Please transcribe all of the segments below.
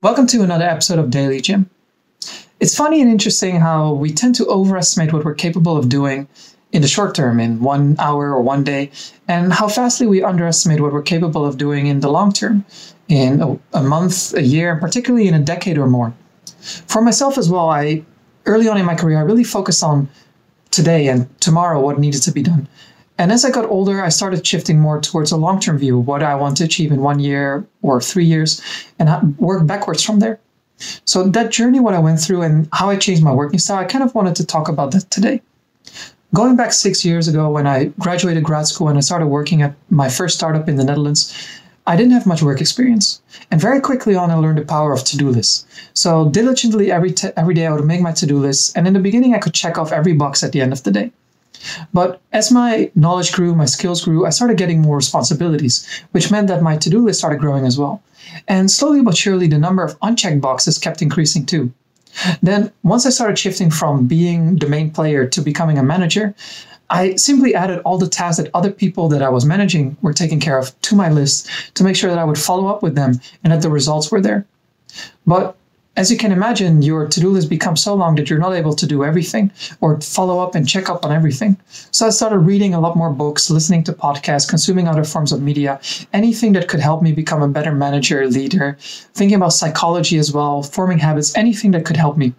Welcome to another episode of Daily Jim. It's funny and interesting how we tend to overestimate what we're capable of doing in the short term, in one hour or one day, and how fastly we underestimate what we're capable of doing in the long term, in a, a month, a year, and particularly in a decade or more. For myself as well, I early on in my career, I really focused on today and tomorrow what needed to be done. And as I got older, I started shifting more towards a long term view what I want to achieve in one year or three years and work backwards from there. So, that journey, what I went through and how I changed my working style, I kind of wanted to talk about that today. Going back six years ago, when I graduated grad school and I started working at my first startup in the Netherlands, I didn't have much work experience. And very quickly on, I learned the power of to do lists. So, diligently every, t- every day, I would make my to do list. And in the beginning, I could check off every box at the end of the day. But as my knowledge grew, my skills grew, I started getting more responsibilities, which meant that my to do list started growing as well. And slowly but surely, the number of unchecked boxes kept increasing too. Then, once I started shifting from being the main player to becoming a manager, I simply added all the tasks that other people that I was managing were taking care of to my list to make sure that I would follow up with them and that the results were there. But as you can imagine, your to do list becomes so long that you're not able to do everything or follow up and check up on everything. So I started reading a lot more books, listening to podcasts, consuming other forms of media, anything that could help me become a better manager, leader, thinking about psychology as well, forming habits, anything that could help me.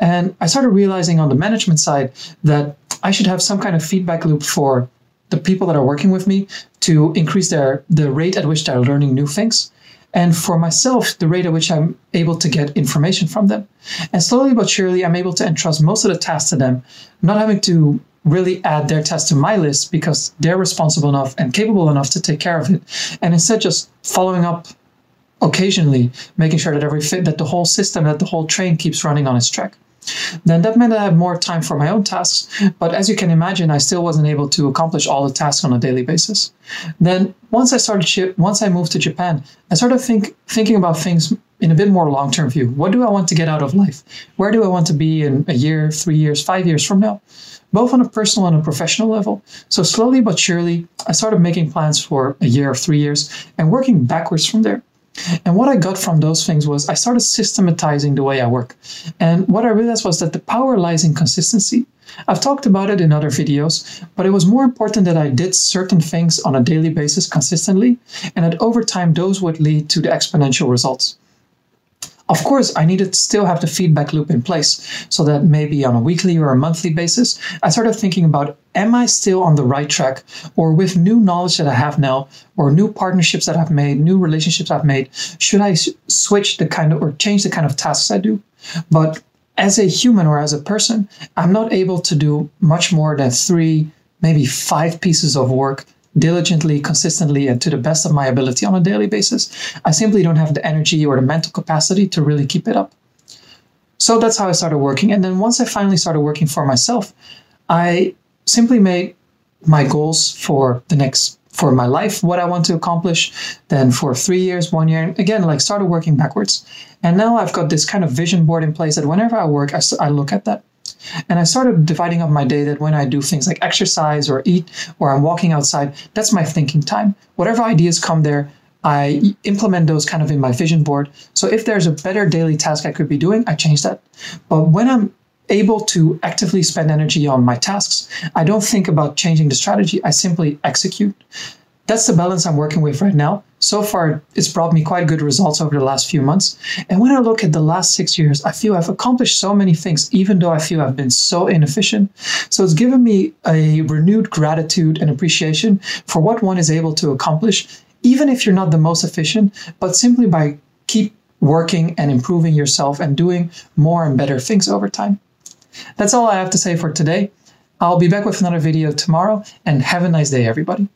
And I started realizing on the management side that I should have some kind of feedback loop for the people that are working with me to increase their the rate at which they're learning new things and for myself, the rate at which I'm able to get information from them. And slowly but surely, I'm able to entrust most of the tasks to them, not having to really add their tasks to my list because they're responsible enough and capable enough to take care of it. And instead, just following up occasionally, making sure that every fit, that the whole system, that the whole train keeps running on its track then that meant I had more time for my own tasks. But as you can imagine, I still wasn't able to accomplish all the tasks on a daily basis. Then once I started once I moved to Japan, I started think, thinking about things in a bit more long-term view. What do I want to get out of life? Where do I want to be in a year, three years, five years from now? Both on a personal and a professional level. So slowly but surely, I started making plans for a year or three years and working backwards from there. And what I got from those things was I started systematizing the way I work. And what I realized was that the power lies in consistency. I've talked about it in other videos, but it was more important that I did certain things on a daily basis consistently, and that over time those would lead to the exponential results. Of course, I needed to still have the feedback loop in place so that maybe on a weekly or a monthly basis, I started thinking about am I still on the right track or with new knowledge that I have now or new partnerships that I've made, new relationships I've made, should I switch the kind of or change the kind of tasks I do? But as a human or as a person, I'm not able to do much more than three, maybe five pieces of work diligently, consistently, and to the best of my ability on a daily basis. I simply don't have the energy or the mental capacity to really keep it up. So that's how I started working. And then once I finally started working for myself, I simply made my goals for the next for my life what i want to accomplish then for three years one year again like started working backwards and now i've got this kind of vision board in place that whenever i work i, I look at that and I started dividing up my day that when I do things like exercise or eat or I'm walking outside, that's my thinking time. Whatever ideas come there, I implement those kind of in my vision board. So if there's a better daily task I could be doing, I change that. But when I'm able to actively spend energy on my tasks, I don't think about changing the strategy. I simply execute that's the balance I'm working with right now. So far, it's brought me quite good results over the last few months. And when I look at the last six years, I feel I've accomplished so many things, even though I feel I've been so inefficient. So it's given me a renewed gratitude and appreciation for what one is able to accomplish, even if you're not the most efficient, but simply by keep working and improving yourself and doing more and better things over time. That's all I have to say for today. I'll be back with another video tomorrow and have a nice day, everybody.